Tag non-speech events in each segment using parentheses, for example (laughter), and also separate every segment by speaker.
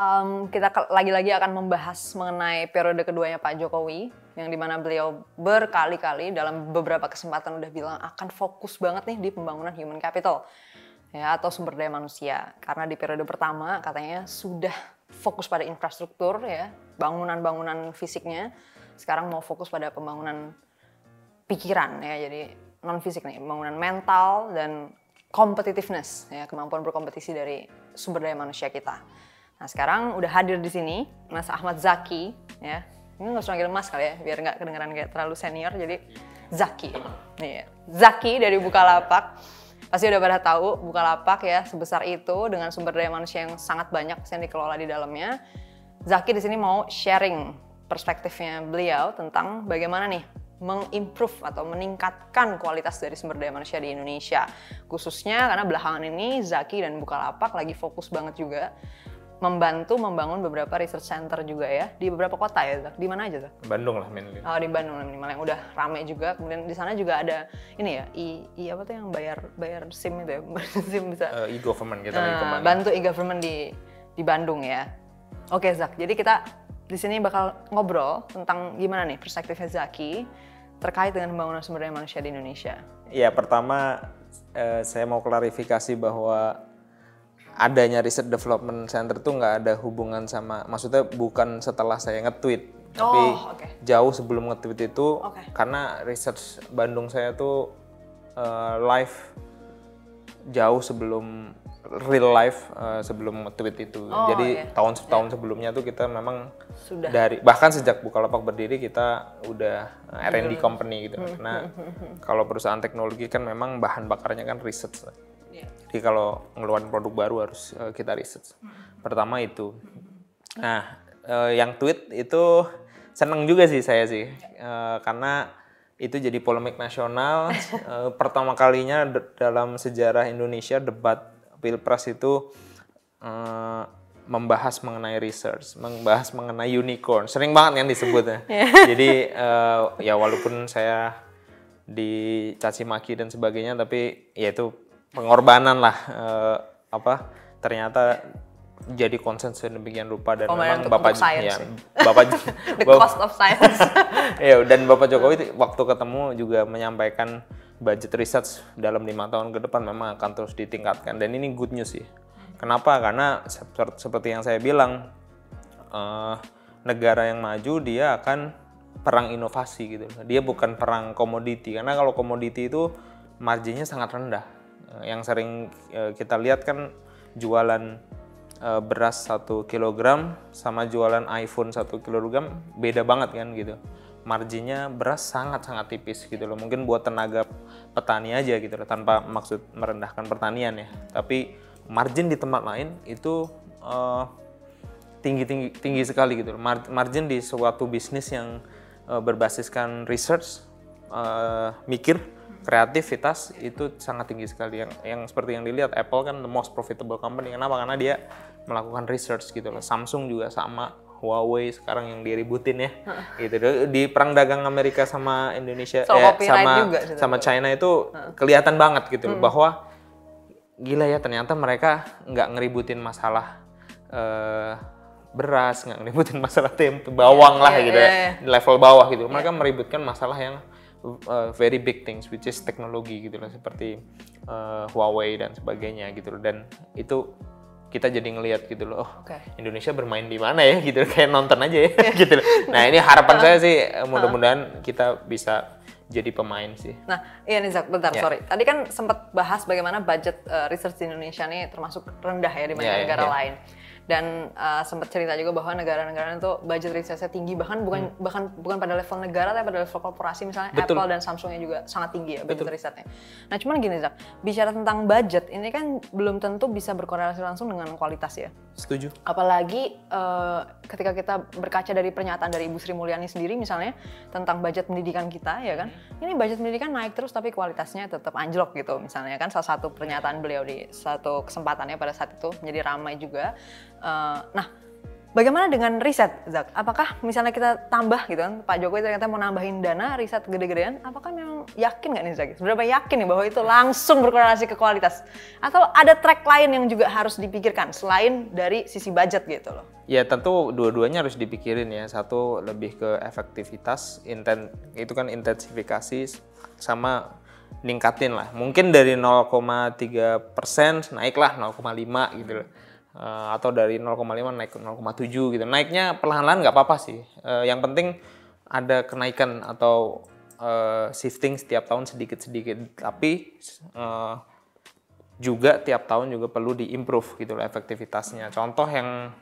Speaker 1: um, kita lagi-lagi akan membahas mengenai periode keduanya Pak Jokowi, yang di mana beliau berkali-kali dalam beberapa kesempatan udah bilang akan fokus banget nih di pembangunan human capital, ya atau sumber daya manusia. Karena di periode pertama katanya sudah fokus pada infrastruktur, ya bangunan-bangunan fisiknya. Sekarang mau fokus pada pembangunan pikiran, ya jadi non fisik nih, pembangunan mental dan competitiveness, ya kemampuan berkompetisi dari sumber daya manusia kita. Nah sekarang udah hadir di sini Mas Ahmad Zaki ya. Ini nggak usah Mas kali ya, biar nggak kedengeran kayak terlalu senior. Jadi Zaki. Nih, Zaki dari Bukalapak. Pasti udah pada tahu Bukalapak ya sebesar itu dengan sumber daya manusia yang sangat banyak yang dikelola di dalamnya. Zaki di sini mau sharing perspektifnya beliau tentang bagaimana nih mengimprove atau meningkatkan kualitas dari sumber daya manusia di Indonesia. Khususnya karena belakangan ini Zaki dan Bukalapak lagi fokus banget juga membantu membangun beberapa research center juga ya di beberapa kota ya Zak. Di mana aja Zak?
Speaker 2: Bandung lah mainly.
Speaker 1: Oh di Bandung lah minimal yang udah rame juga. Kemudian di sana juga ada ini ya i, i apa tuh yang bayar bayar SIM itu ya (laughs) SIM bisa
Speaker 2: Eh, e-government kita
Speaker 1: Nah,
Speaker 2: ke mana?
Speaker 1: bantu e-government di di Bandung ya. Oke Zak, jadi kita di sini bakal ngobrol tentang gimana nih perspektifnya Zaki terkait dengan pembangunan sumber daya manusia di Indonesia.
Speaker 2: Ya pertama eh, saya mau klarifikasi bahwa adanya research development center tuh nggak ada hubungan sama, maksudnya bukan setelah saya nge-tweet, tapi
Speaker 1: Oh, oke.
Speaker 2: jauh sebelum nge-tweet itu
Speaker 1: Oke.
Speaker 2: karena research Bandung saya tuh eh, live jauh sebelum real life eh, sebelum nge-tweet itu.
Speaker 1: Oh,
Speaker 2: Jadi
Speaker 1: iya.
Speaker 2: tahun tahun sebelumnya tuh kita memang
Speaker 1: Sudah.
Speaker 2: dari bahkan sejak Bukalapak berdiri kita udah R&D company gitu.
Speaker 1: Hmm,
Speaker 2: Karena kalau perusahaan teknologi kan memang bahan bakarnya kan research.
Speaker 1: Iya.
Speaker 2: Jadi kalau ngeluarin produk baru harus eh, kita research.
Speaker 1: Hmm.
Speaker 2: Pertama itu. Nah, eh, yang tweet itu seneng juga sih saya sih. Eh, karena itu jadi polemik nasional. (laughs) Eh, pertama kalinya dalam sejarah Indonesia debat Pilpres itu eh, membahas mengenai research, membahas mengenai unicorn. Sering banget kan disebutnya. (laughs) Jadi eh, ya walaupun saya dicaci maki dan sebagainya tapi ya itu pengorbanan lah eh, apa ternyata jadi konsensus demikian rupa dan
Speaker 1: Pengorbanan
Speaker 2: memang
Speaker 1: untuk-
Speaker 2: bapak
Speaker 1: untuk science
Speaker 2: ya, bapak (laughs)
Speaker 1: The
Speaker 2: bapak-
Speaker 1: cost of science. (laughs)
Speaker 2: ya dan bapak Jokowi waktu ketemu juga menyampaikan budget research dalam lima tahun ke depan memang akan terus ditingkatkan. Dan ini good news sih. Kenapa? Karena seper- seperti yang saya bilang eh, negara yang maju dia akan perang inovasi gitu. Dia bukan perang komoditi. Karena kalau komoditi itu marginnya sangat rendah yang sering eh, kita lihat kan jualan eh, beras satu kilogram sama jualan iPhone satu kilogram beda banget kan gitu. Marginnya beras sangat sangat tipis gitu loh. Mungkin buat tenaga petani aja gitu loh tanpa maksud merendahkan pertanian ya. Tapi margin di tempat lain itu eh, tinggi tinggi sekali gitu loh. Mar- margin di suatu bisnis yang eh, berbasiskan research eh, mikir kreativitas itu sangat tinggi sekali. Yang yang seperti yang dilihat Apple kan the most profitable company. Kenapa? Karena dia melakukan research gitu loh. Samsung juga sama Huawei sekarang yang diributin ya. Gitu di perang dagang Amerika sama Indonesia
Speaker 1: Soal
Speaker 2: eh, sama
Speaker 1: juga
Speaker 2: sama China itu kelihatan banget gitu loh. Bahwa gila ya ternyata mereka nggak ngeributin masalah eh, beras nggak ngeributin masalah tempe bawang lah
Speaker 1: iya,
Speaker 2: gitu
Speaker 1: iya,
Speaker 2: ya. di level bawah gitu. Mereka meributkan masalah yang uh, very big things which is teknologi gitu loh seperti uh, Huawei dan sebagainya gitu loh dan itu kita jadi ngelihat gitu loh oh
Speaker 1: Oke.
Speaker 2: Indonesia bermain di mana ya gitu (laughs) kayak nonton aja ya (laughs) gitu loh nah ini harapan saya sih eh, mudah-mudahan kita bisa jadi pemain sih
Speaker 1: Nah, iya nih Zak, bentar,
Speaker 2: Ya.
Speaker 1: sorry. Tadi kan sempat bahas bagaimana budget uh, research di Indonesia nih termasuk rendah ya dibanding
Speaker 2: Ya, ya,
Speaker 1: negara
Speaker 2: ya.
Speaker 1: lain. Dan uh, sempat cerita juga bahwa negara-negara itu budget researchnya tinggi, bahkan bukan bahkan bukan pada level negara tapi pada level korporasi misalnya
Speaker 2: Hmm. Betul.
Speaker 1: Apple dan Samsungnya juga sangat tinggi ya budget risetnya. Nah, cuman gini Zak, bicara tentang budget ini kan belum tentu bisa berkorelasi langsung dengan kualitas ya.
Speaker 2: Setuju
Speaker 1: Apalagi eh, ketika kita berkaca dari pernyataan dari Ibu Sri Mulyani sendiri misalnya tentang budget pendidikan kita ya kan. Ini budget pendidikan naik terus tapi kualitasnya tetap anjlok gitu misalnya kan salah satu pernyataan beliau di satu kesempatannya pada saat itu menjadi ramai juga. Eh, nah, Bagaimana dengan riset, Zak? Apakah misalnya kita tambah gitu kan, Pak Jokowi ternyata mau nambahin dana riset gede-gedean, apakah memang yakin nggak nih Zak? Seberapa yakin nih bahwa itu langsung berkorelasi ke kualitas? Atau ada track lain yang juga harus dipikirkan selain dari sisi budget gitu loh?
Speaker 2: Ya tentu dua-duanya harus dipikirin ya. Satu lebih ke efektivitas, inten itu kan intensifikasi sama ningkatin lah. Mungkin dari 0,3 persen naiklah 0,5 gitu loh. Uh, atau dari 0,5 naik ke 0,7 gitu. Naiknya perlahan-lahan nggak apa-apa sih. Uh, yang penting ada kenaikan atau uh, shifting setiap tahun sedikit-sedikit. Tapi uh, juga tiap tahun juga perlu diimprove gitu loh efektivitasnya. Contoh yang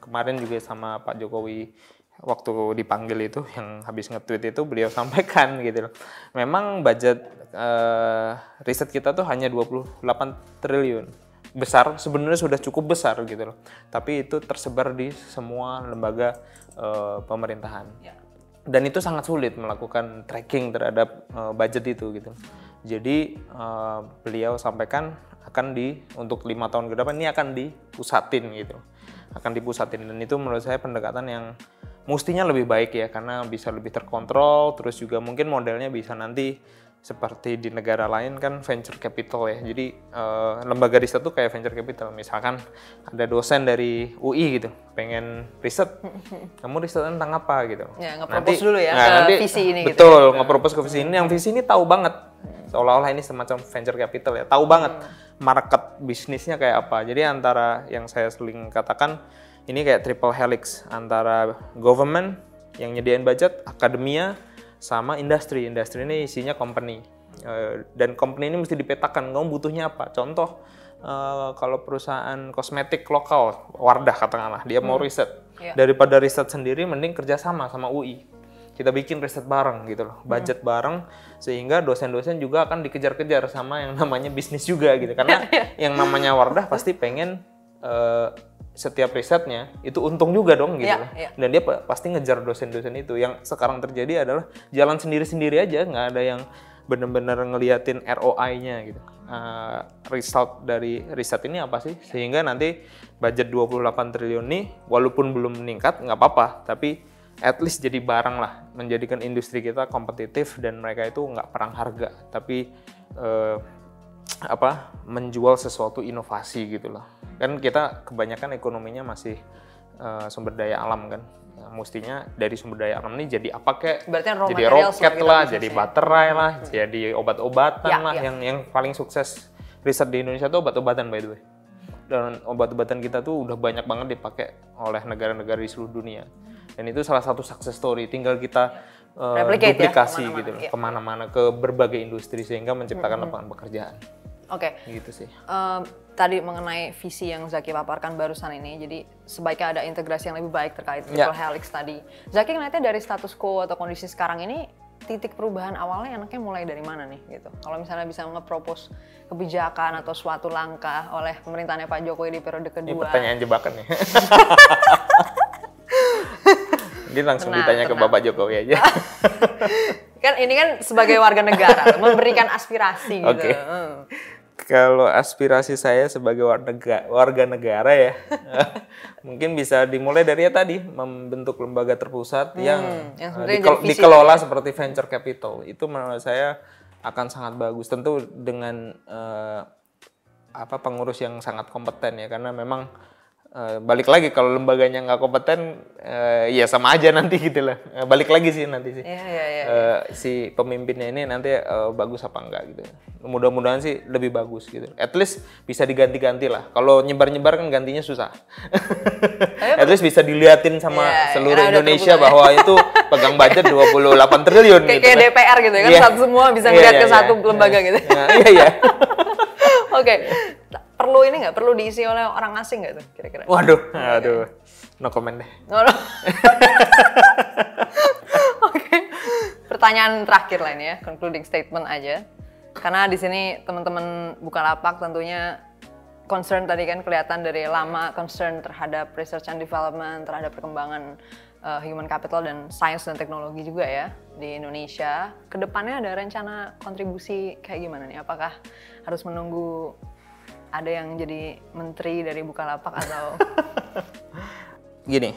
Speaker 2: kemarin juga sama Pak Jokowi waktu dipanggil itu yang habis nge-tweet itu beliau (laughs) sampaikan gitu loh. Memang budget uh, riset kita tuh hanya 28 triliun besar sebenarnya sudah cukup besar gitu loh. Tapi itu tersebar di semua lembaga uh, pemerintahan. Ya. dan itu sangat sulit melakukan tracking terhadap uh, budget itu gitu. Jadi uh, beliau sampaikan akan di untuk lima tahun ke depan ini akan dipusatin gitu. Akan dipusatin. Dan itu menurut saya pendekatan yang mestinya lebih baik ya karena bisa lebih terkontrol terus juga mungkin modelnya bisa nanti seperti di negara lain kan venture capital ya. Jadi uh, lembaga riset tuh kayak venture capital. Misalkan ada dosen dari UI gitu, pengen riset, (laughs) kamu riset tentang apa gitu.
Speaker 1: Ya, nge dulu ya
Speaker 2: nah,
Speaker 1: ke
Speaker 2: nanti,
Speaker 1: visi ini
Speaker 2: betul, gitu.
Speaker 1: Betul,
Speaker 2: ya. ke visi ini. Yang visi ini tahu banget. Seolah-olah ini semacam venture capital ya. Tahu banget hmm. market bisnisnya kayak apa. Jadi antara yang saya sering katakan ini kayak triple helix antara government yang nyediain budget, akademia, sama industri. Industri ini isinya company. Uh, dan company ini mesti dipetakan, kamu butuhnya apa. Contoh, uh, kalau perusahaan kosmetik lokal, Wardah katakanlah, dia hmm. mau riset. Yeah. Daripada riset sendiri, mending kerjasama sama UI. Kita bikin riset bareng gitu loh, budget hmm. bareng, sehingga dosen-dosen juga akan dikejar-kejar sama yang namanya bisnis juga gitu. Karena (laughs) yang namanya Wardah pasti pengen uh, setiap risetnya itu untung juga dong gitu. Yeah, yeah. Dan dia pasti ngejar dosen-dosen itu. Yang sekarang terjadi adalah jalan sendiri-sendiri aja, nggak ada yang benar-benar ngeliatin ROI-nya gitu. Uh, result dari riset ini apa sih? Sehingga nanti budget 28 triliun ini walaupun belum meningkat nggak apa-apa, tapi at least jadi barang lah, menjadikan industri kita kompetitif dan mereka itu nggak perang harga, tapi uh, apa menjual sesuatu inovasi gitu loh kan kita kebanyakan ekonominya masih uh, sumber daya alam kan ya, mestinya dari sumber daya alam ini jadi apa kek jadi roket lah jadi ya. baterai lah hmm. jadi obat-obatan ya, lah ya. yang yang paling sukses riset di Indonesia tuh obat-obatan by the way dan obat-obatan kita tuh udah banyak banget dipakai oleh negara-negara di seluruh dunia dan itu salah satu success story tinggal kita uh, duplikasi ya, gitu ya. ke mana-mana ke berbagai industri sehingga menciptakan hmm. lapangan pekerjaan
Speaker 1: Oke.
Speaker 2: Okay. Gitu sih.
Speaker 1: Um, tadi mengenai visi yang Zaki paparkan barusan ini, jadi sebaiknya ada integrasi yang lebih baik terkait triple yeah. helix tadi. Zaki ngeliatnya dari status quo atau kondisi sekarang ini, titik perubahan awalnya enaknya mulai dari mana nih gitu? Kalau misalnya bisa nge-propose kebijakan atau suatu langkah oleh pemerintahannya Pak Jokowi di periode kedua. Ini
Speaker 2: pertanyaan jebakan nih. (laughs) Ini langsung tenang, ditanya tenang. ke Bapak Jokowi aja. (laughs)
Speaker 1: kan ini kan sebagai warga negara memberikan aspirasi gitu. Okay.
Speaker 2: Hmm kalau aspirasi saya sebagai warga negara, warga negara ya, (laughs) mungkin bisa dimulai dari ya tadi membentuk lembaga terpusat hmm, yang, yang uh, dike dikelola ya. seperti venture capital. Itu menurut saya akan sangat bagus. Tentu dengan uh, apa pengurus yang sangat kompeten ya, karena memang Uh, balik lagi kalau lembaganya nggak kompeten uh, ya sama aja nanti gitu lah. Uh, balik lagi sih nanti sih. Yeah, yeah, yeah. Uh, si pemimpinnya ini nanti uh, bagus apa enggak gitu. Mudah-mudahan sih lebih bagus gitu. At least bisa diganti-ganti lah. Kalau nyebar-nyebar kan gantinya susah. (laughs) At least bisa diliatin sama yeah, seluruh Indonesia bahwa itu pegang budget 28 triliun
Speaker 1: kayak, gitu kayak kan. DPR gitu ya kan yeah. satu semua bisa yeah, ngeliat yeah, ke yeah, satu yeah, lembaga yeah. gitu
Speaker 2: iya iya. (laughs)
Speaker 1: Oke perlu ini nggak perlu diisi oleh orang asing nggak tuh kira-kira?
Speaker 2: Waduh, aduh, no comment deh. No, no. (laughs)
Speaker 1: Oke, pertanyaan terakhir lah ini ya, concluding statement aja. Karena di sini teman-teman buka lapak tentunya concern tadi kan kelihatan dari lama concern terhadap research and development, terhadap perkembangan uh, human capital dan science dan teknologi juga ya di Indonesia. Ke depannya ada rencana kontribusi kayak gimana nih? Apakah harus menunggu ada yang jadi menteri dari Bukalapak atau (laughs)
Speaker 2: gini,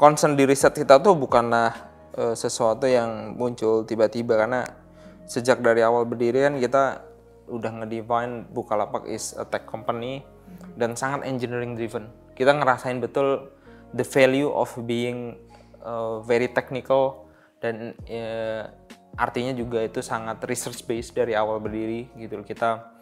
Speaker 2: concern di riset kita tuh bukanlah uh, sesuatu yang muncul tiba-tiba karena sejak dari awal berdiri kan kita udah ngedefine Bukalapak is a tech company dan sangat engineering driven. Kita ngerasain betul the value of being uh, very technical dan uh, artinya juga itu sangat research based dari awal berdiri gitu. Kita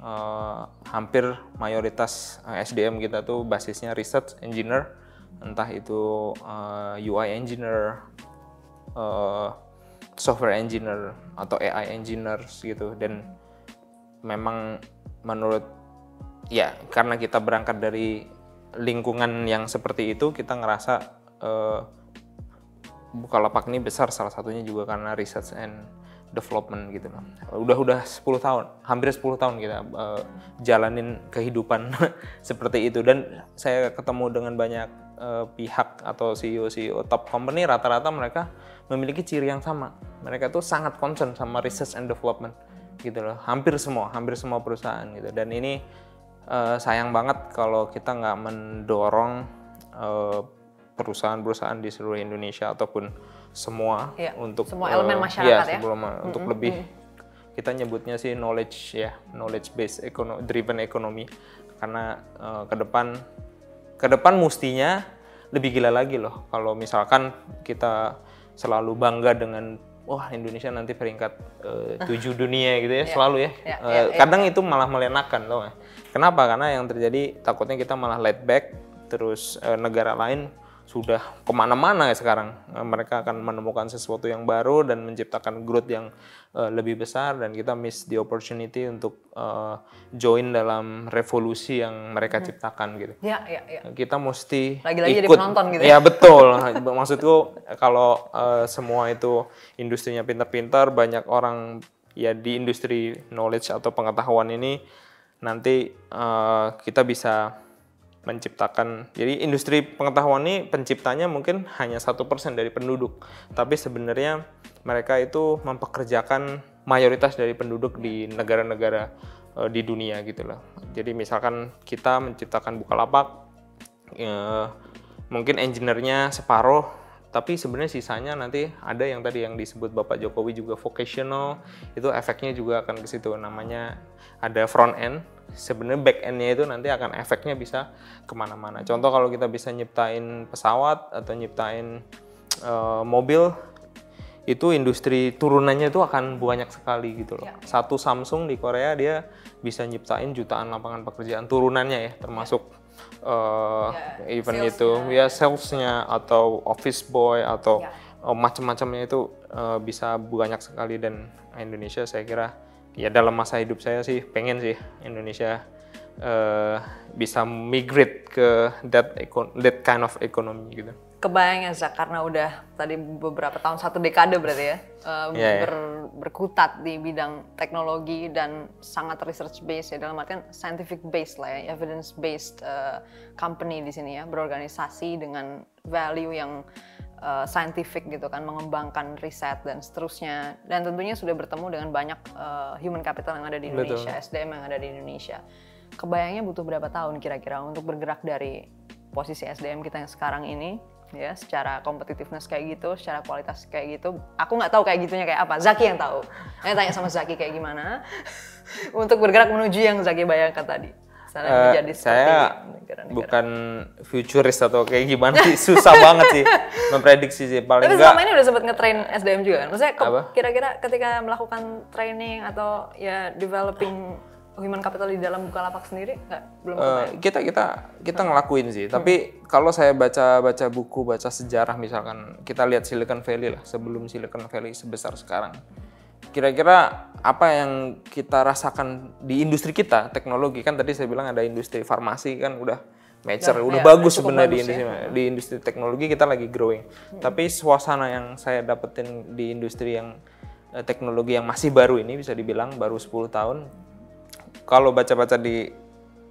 Speaker 2: uh, hampir mayoritas SDM kita tuh basisnya research engineer, entah itu uh, UI engineer, software engineer atau AI engineers gitu. Dan memang menurut ya karena kita berangkat dari lingkungan yang seperti itu kita ngerasa uh, Bukalapak ini besar salah satunya juga karena research and development gitu loh. Udah udah 10 tahun, hampir 10 tahun kita uh, jalanin kehidupan (laughs) seperti itu dan saya ketemu dengan banyak uh, pihak atau CEO CEO top company rata-rata mereka memiliki ciri yang sama. Mereka tuh sangat concern sama research and development gitu loh. Hampir semua, hampir semua perusahaan gitu. Dan ini uh, sayang banget kalau kita nggak mendorong uh, perusahaan-perusahaan di seluruh Indonesia ataupun semua
Speaker 1: ya,
Speaker 2: untuk
Speaker 1: semua elemen uh, masyarakat ya,
Speaker 2: ya. Sebelum, mm -hmm. untuk lebih kita nyebutnya sih knowledge ya knowledge based econo driven economy karena uh, ke depan ke depan mustinya lebih gila lagi loh kalau misalkan kita selalu bangga dengan wah Indonesia nanti peringkat uh, tujuh dunia gitu ya yeah. selalu ya, yeah, uh, yeah, kadang itu malah melenakan loh kenapa karena yang terjadi takutnya kita malah let back terus uh, negara lain sudah ke mana-mana ya sekarang eh, mereka akan menemukan sesuatu yang baru dan menciptakan growth yang uh, lebih besar dan kita miss the opportunity untuk uh, join dalam revolusi yang mereka hmm. ciptakan gitu.
Speaker 1: Ya, ya, ya.
Speaker 2: Kita mesti
Speaker 1: lagi-lagi
Speaker 2: ikut.
Speaker 1: jadi penonton gitu.
Speaker 2: Ya, ya betul. (laughs) Maksudku kalau uh, semua itu industrinya pintar-pintar, banyak orang ya di industri knowledge atau pengetahuan ini nanti uh, kita bisa menciptakan. Jadi industri pengetahuan ini penciptanya mungkin hanya satu persen dari penduduk. Tapi sebenarnya mereka itu mempekerjakan mayoritas dari penduduk di negara-negara uh, di dunia gitu loh. Jadi misalkan kita menciptakan bukalapak uh, mungkin engineer-nya separuh tapi sebenarnya sisanya nanti ada yang tadi yang disebut Bapak Jokowi juga vocational itu efeknya juga akan ke situ namanya ada front end sebenarnya back endnya itu nanti akan efeknya bisa ke mana-mana contoh kalau kita bisa nyiptain pesawat atau nyiptain uh, mobil itu industri turunannya itu akan banyak sekali gitu loh. Ya. Satu Samsung di Korea dia bisa nyiptain jutaan lapangan pekerjaan turunannya ya, termasuk uh, ya, even itu ya salesnya atau office boy atau ya. uh, macam-macamnya itu uh, bisa banyak sekali dan Indonesia saya kira ya dalam masa hidup saya sih pengen sih Indonesia uh, bisa migrate ke that that kind of economy gitu
Speaker 1: kebayang ya Zak karena udah tadi beberapa tahun satu dekade berarti ya uh, yeah, ber, berkutat di bidang teknologi dan sangat research based ya dalam artian scientific based lah ya evidence based uh, company di sini ya berorganisasi dengan value yang uh, scientific gitu kan mengembangkan riset dan seterusnya. Dan tentunya sudah bertemu dengan banyak uh, human capital yang ada di Indonesia Betul. SDM yang ada di Indonesia. Kebayangnya butuh berapa tahun kira-kira untuk bergerak dari posisi SDM kita yang sekarang ini ya secara competitiveness kayak gitu, secara kualitas kayak gitu. Aku nggak tahu kayak gitunya kayak apa. Zaki yang tahu. Saya tanya sama Zaki kayak gimana (laughs) untuk bergerak menuju yang Zaki bayangkan tadi.
Speaker 2: uh, menjadi saya negara -negara. bukan futurist atau kayak gimana sih, susah banget sih memprediksi sih paling
Speaker 1: Tapi selama ini udah sempat ngetrain SDM juga kan? Maksudnya kira-kira ketika melakukan training atau ya developing human capital di dalam Bukalapak sendiri nggak? Belum uh,
Speaker 2: kita kita kita ngelakuin sih. Hmm. tapi kalau saya baca baca buku baca sejarah misalkan kita lihat Silicon Valley lah sebelum Silicon Valley sebesar sekarang. Kira-kira apa yang kita rasakan di industri kita teknologi? Kan tadi saya bilang ada industri farmasi kan udah mature ya, udah ya, bagus sebenarnya di industri ya. di industri teknologi kita lagi growing. Hmm. tapi suasana yang saya dapetin di industri yang eh, teknologi yang masih baru ini bisa dibilang baru 10 tahun kalau baca-baca di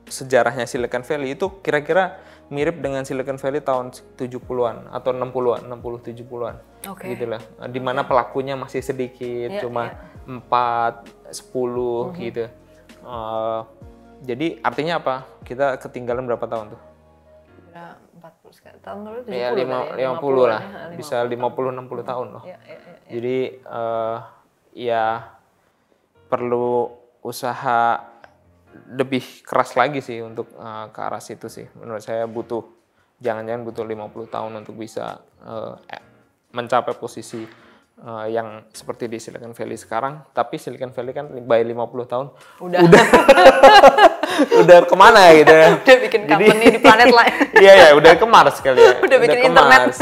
Speaker 2: sejarahnya Silicon Valley itu kira-kira mirip dengan Silicon Valley tahun 70-an atau 60-an, 60 70-an. Okay. Gitu lah. Di mana okay. pelakunya masih sedikit, yeah, cuma yeah. 4, 10 mm -hmm. gitu. Uh, jadi artinya apa? Kita ketinggalan berapa tahun tuh?
Speaker 1: Kira 40 sekarang. Tahun lalu 70
Speaker 2: Ya,
Speaker 1: kali
Speaker 2: lima,
Speaker 1: ya,
Speaker 2: 50 lah.
Speaker 1: ya,
Speaker 2: Bisa 50-60 tahun loh.
Speaker 1: Iya, iya, iya.
Speaker 2: Jadi eh, ya perlu usaha lebih keras lagi sih untuk eh, ke arah situ sih. Menurut saya butuh jangan-jangan butuh 50 tahun untuk bisa eh, mencapai posisi eh, yang seperti di Silicon Valley sekarang. Tapi Silicon Valley kan by 50 tahun
Speaker 1: Udah.
Speaker 2: udah (laughs) ke mana gitu ya.
Speaker 1: Udah bikin company di planet lain. (laughs)
Speaker 2: Iya ya, udah ke Mars kali ya. (laughs)
Speaker 1: Udah bikin
Speaker 2: ke
Speaker 1: internet.
Speaker 2: Mars.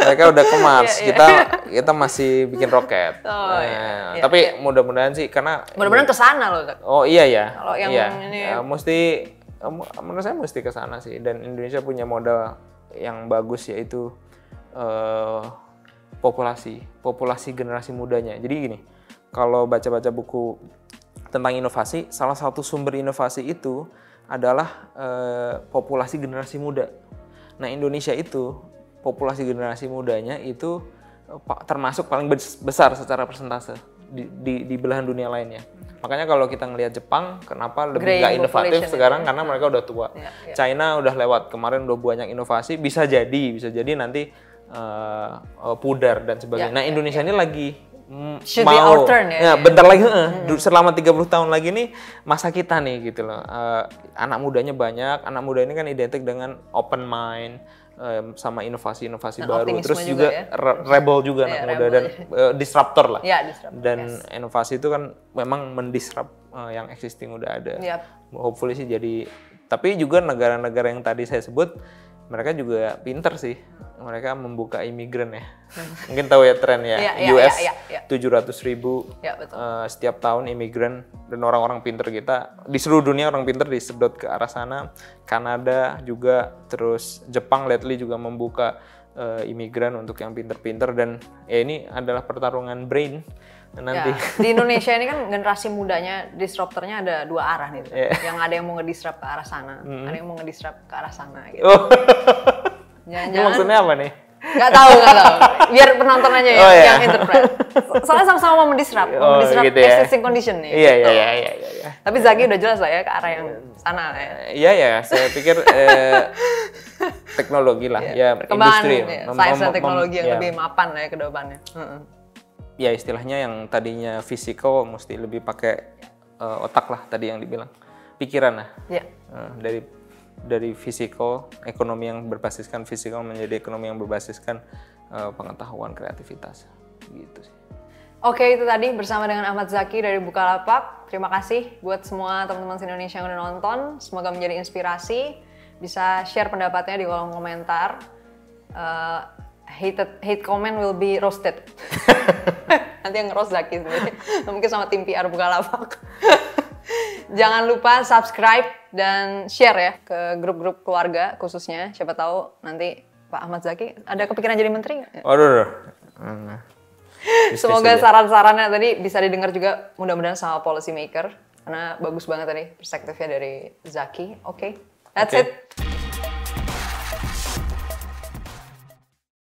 Speaker 2: Mereka udah ke Mars.
Speaker 1: Iya, iya.
Speaker 2: Kita kita masih bikin roket.
Speaker 1: Oh,
Speaker 2: Nah,
Speaker 1: iya, iya,
Speaker 2: tapi mudah-mudahan sih karena
Speaker 1: Mudah-mudahan ke sana loh.
Speaker 2: Oh iya ya.
Speaker 1: Kalau yang
Speaker 2: iya.
Speaker 1: ini-
Speaker 2: Ya, mesti menurut saya mesti ke sana sih dan Indonesia punya modal yang bagus yaitu eh, populasi, populasi generasi mudanya. Jadi gini, kalau baca-baca buku tentang inovasi, salah satu sumber inovasi itu adalah eh, populasi generasi muda. Nah, Indonesia itu populasi generasi mudanya itu eh, termasuk paling bes- besar secara persentase di, di, di belahan dunia lainnya. Makanya kalau kita ngelihat Jepang, kenapa lebih nggak inovatif sekarang karena mereka udah tua.
Speaker 1: Iya, iya.
Speaker 2: China udah lewat kemarin udah banyak inovasi, bisa jadi, bisa jadi nanti eh, eh, pudar dan sebagainya.
Speaker 1: Ya,
Speaker 2: nah Indonesia ini lagi mm,
Speaker 1: Should be
Speaker 2: mau,
Speaker 1: our turn ya,
Speaker 2: ya,
Speaker 1: ya.
Speaker 2: bentar lagi, du- selama 30 tahun lagi nih masa kita nih gitu loh. Eh, anak mudanya banyak, anak muda ini kan identik dengan open mind. sama inovasi-inovasi
Speaker 1: Dan
Speaker 2: baru, terus
Speaker 1: juga
Speaker 2: juga,
Speaker 1: ya.
Speaker 2: re- rebel juga anak muda
Speaker 1: rebel,
Speaker 2: dan eh, disruptor lah.
Speaker 1: Ya, disrupt.
Speaker 2: Dan inovasi itu kan memang mendisrupt eh, yang existing udah ada.
Speaker 1: Yap.
Speaker 2: Hopefully sih jadi. Tapi juga negara-negara yang tadi saya sebut, mereka juga pinter sih. Mereka membuka imigran ya. (laughs) Mungkin tahu ya tren ya.
Speaker 1: Iya, iya,
Speaker 2: US
Speaker 1: iya, iya.
Speaker 2: 700 ribu
Speaker 1: Ya, betul.
Speaker 2: eh, setiap tahun imigran dan orang-orang pinter kita di seluruh dunia orang pinter disedot ke arah sana. Kanada juga, terus Jepang lately juga membuka eh, imigran untuk yang pinter-pinter dan ya ini adalah pertarungan brain nanti.
Speaker 1: Ya, di Indonesia ini kan generasi mudanya disruptornya ada dua arah nih. Zak.
Speaker 2: Iya.
Speaker 1: Yang ada yang mau ngedisrupt ke arah sana, ada yang mau ngedisrupt ke arah sana gitu.
Speaker 2: Oh, (laughs) ini
Speaker 1: Jangan-jangan
Speaker 2: maksudnya apa nih?
Speaker 1: nggak tahu nggak tahu. Biar penonton aja yang,
Speaker 2: Oh, iya.
Speaker 1: yang interpret. So- Soalnya sama-sama mau mendisrupt, mau
Speaker 2: Oh,
Speaker 1: mendisrupt
Speaker 2: gitu ya.
Speaker 1: existing condition nih.
Speaker 2: Iya, iya, iya, iya, iya, iya.
Speaker 1: Tapi Zaki udah jelas lah ya ke arah yang sana lah ya.
Speaker 2: Iya ya, saya pikir eh, teknologi lah, ya
Speaker 1: Perkembangan
Speaker 2: industri,
Speaker 1: ya, sains dan teknologi yang
Speaker 2: ya.
Speaker 1: lebih mapan lah ya ke depannya.
Speaker 2: Ya istilahnya yang tadinya fisikal mesti lebih pakai eh, otak lah tadi yang dibilang pikiran lah
Speaker 1: Ya.
Speaker 2: Eh, dari dari fisikal ekonomi yang berbasiskan fisikal menjadi ekonomi yang berbasiskan eh, pengetahuan kreativitas gitu sih
Speaker 1: Oke itu tadi bersama dengan Ahmad Zaki dari Bukalapak. Terima kasih buat semua teman-teman di Indonesia yang udah nonton. Semoga menjadi inspirasi. Bisa share pendapatnya di kolom komentar. Eh, hated, hate comment will be roasted. (laughs) (laughs) Nanti yang nge-roast Zaki sendiri. (laughs) Mungkin sama tim PR Bukalapak. (laughs) Jangan lupa subscribe dan share ya ke grup-grup keluarga khususnya. Siapa tahu nanti Pak Ahmad Zaki ada kepikiran jadi menteri?
Speaker 2: Waduh, waduh.
Speaker 1: Semoga saran-sarannya tadi bisa didengar juga mudah-mudahan sama policy maker karena bagus banget tadi perspektifnya dari Zaki. Oke, that's
Speaker 2: Oke.
Speaker 1: it.